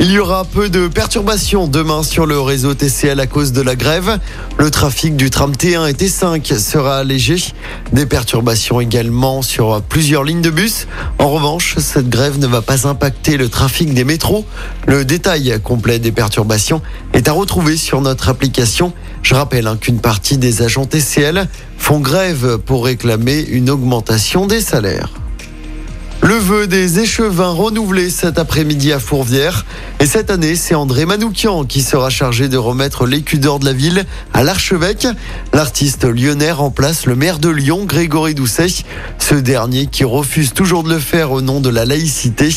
Il y aura peu de perturbations demain sur le réseau TCL à cause de la grève. Le trafic du tram T1 et T5 sera allégé. Des perturbations également sur plusieurs lignes de bus. En revanche, cette grève ne va pas impacter le trafic des métros. Le détail complet des perturbations est à retrouver sur notre application. Je rappelle hein, qu'une partie des agents TCL font grève pour réclamer une augmentation des salaires. Le vœu des échevins renouvelé cet après-midi à Fourvière. Et cette année, c'est André Manoukian qui sera chargé de remettre l'écu d'or de la ville à l'archevêque. L'artiste lyonnais remplace le maire de Lyon, Grégory Doucet. Ce dernier qui refuse toujours de le faire au nom de la laïcité.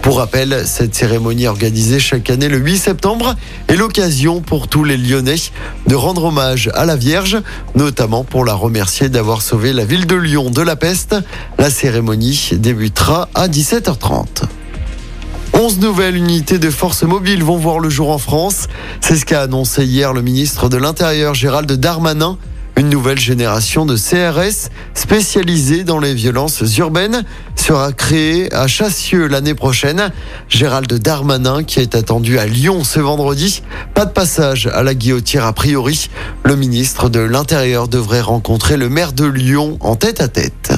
Pour rappel, cette cérémonie organisée chaque année le 8 septembre est l'occasion pour tous les Lyonnais de rendre hommage à la Vierge, notamment pour la remercier d'avoir sauvé la ville de Lyon de la peste. La cérémonie débutera à 17h30. 11 nouvelles unités de forces mobiles vont voir le jour en France. C'est ce qu'a annoncé hier le ministre de l'Intérieur Gérald Darmanin. Une nouvelle génération de CRS spécialisée dans les violences urbaines sera créée à Chassieux l'année prochaine. Gérald Darmanin qui est attendu à Lyon ce vendredi. Pas de passage à la guillotière a priori. Le ministre de l'Intérieur devrait rencontrer le maire de Lyon en tête à tête.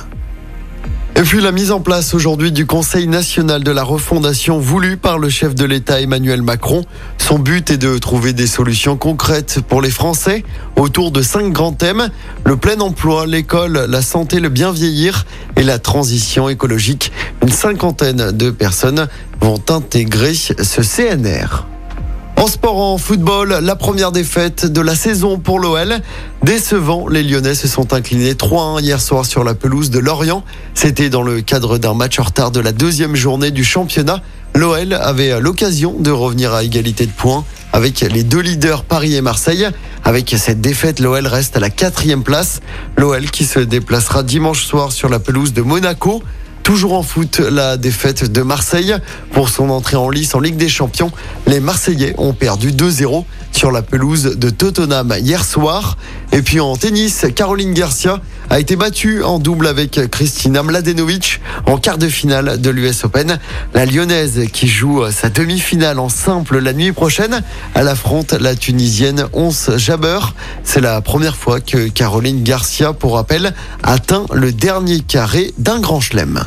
Puis la mise en place aujourd'hui du Conseil national de la refondation voulu par le chef de l'État Emmanuel Macron. Son but est de trouver des solutions concrètes pour les Français autour de cinq grands thèmes. Le plein emploi, l'école, la santé, le bien vieillir et la transition écologique. Une cinquantaine de personnes vont intégrer ce CNR. En sport, en football, la première défaite de la saison pour l'OL. Décevant, les Lyonnais se sont inclinés 3-1 hier soir sur la pelouse de Lorient. C'était dans le cadre d'un match en retard de la deuxième journée du championnat. L'OL avait l'occasion de revenir à égalité de points avec les deux leaders Paris et Marseille. Avec cette défaite, l'OL reste à la quatrième place. L'OL qui se déplacera dimanche soir sur la pelouse de Monaco. Toujours en foot, la défaite de Marseille pour son entrée en lice en Ligue des Champions. Les Marseillais ont perdu 2-0 sur la pelouse de Tottenham hier soir. Et puis en tennis, Caroline Garcia a été battue en double avec Christina Mladenovic en quart de finale de l'US Open. La Lyonnaise qui joue sa demi-finale en simple la nuit prochaine, elle affronte la Tunisienne Ons Jabeur. C'est la première fois que Caroline Garcia, pour rappel, atteint le dernier carré d'un grand chelem.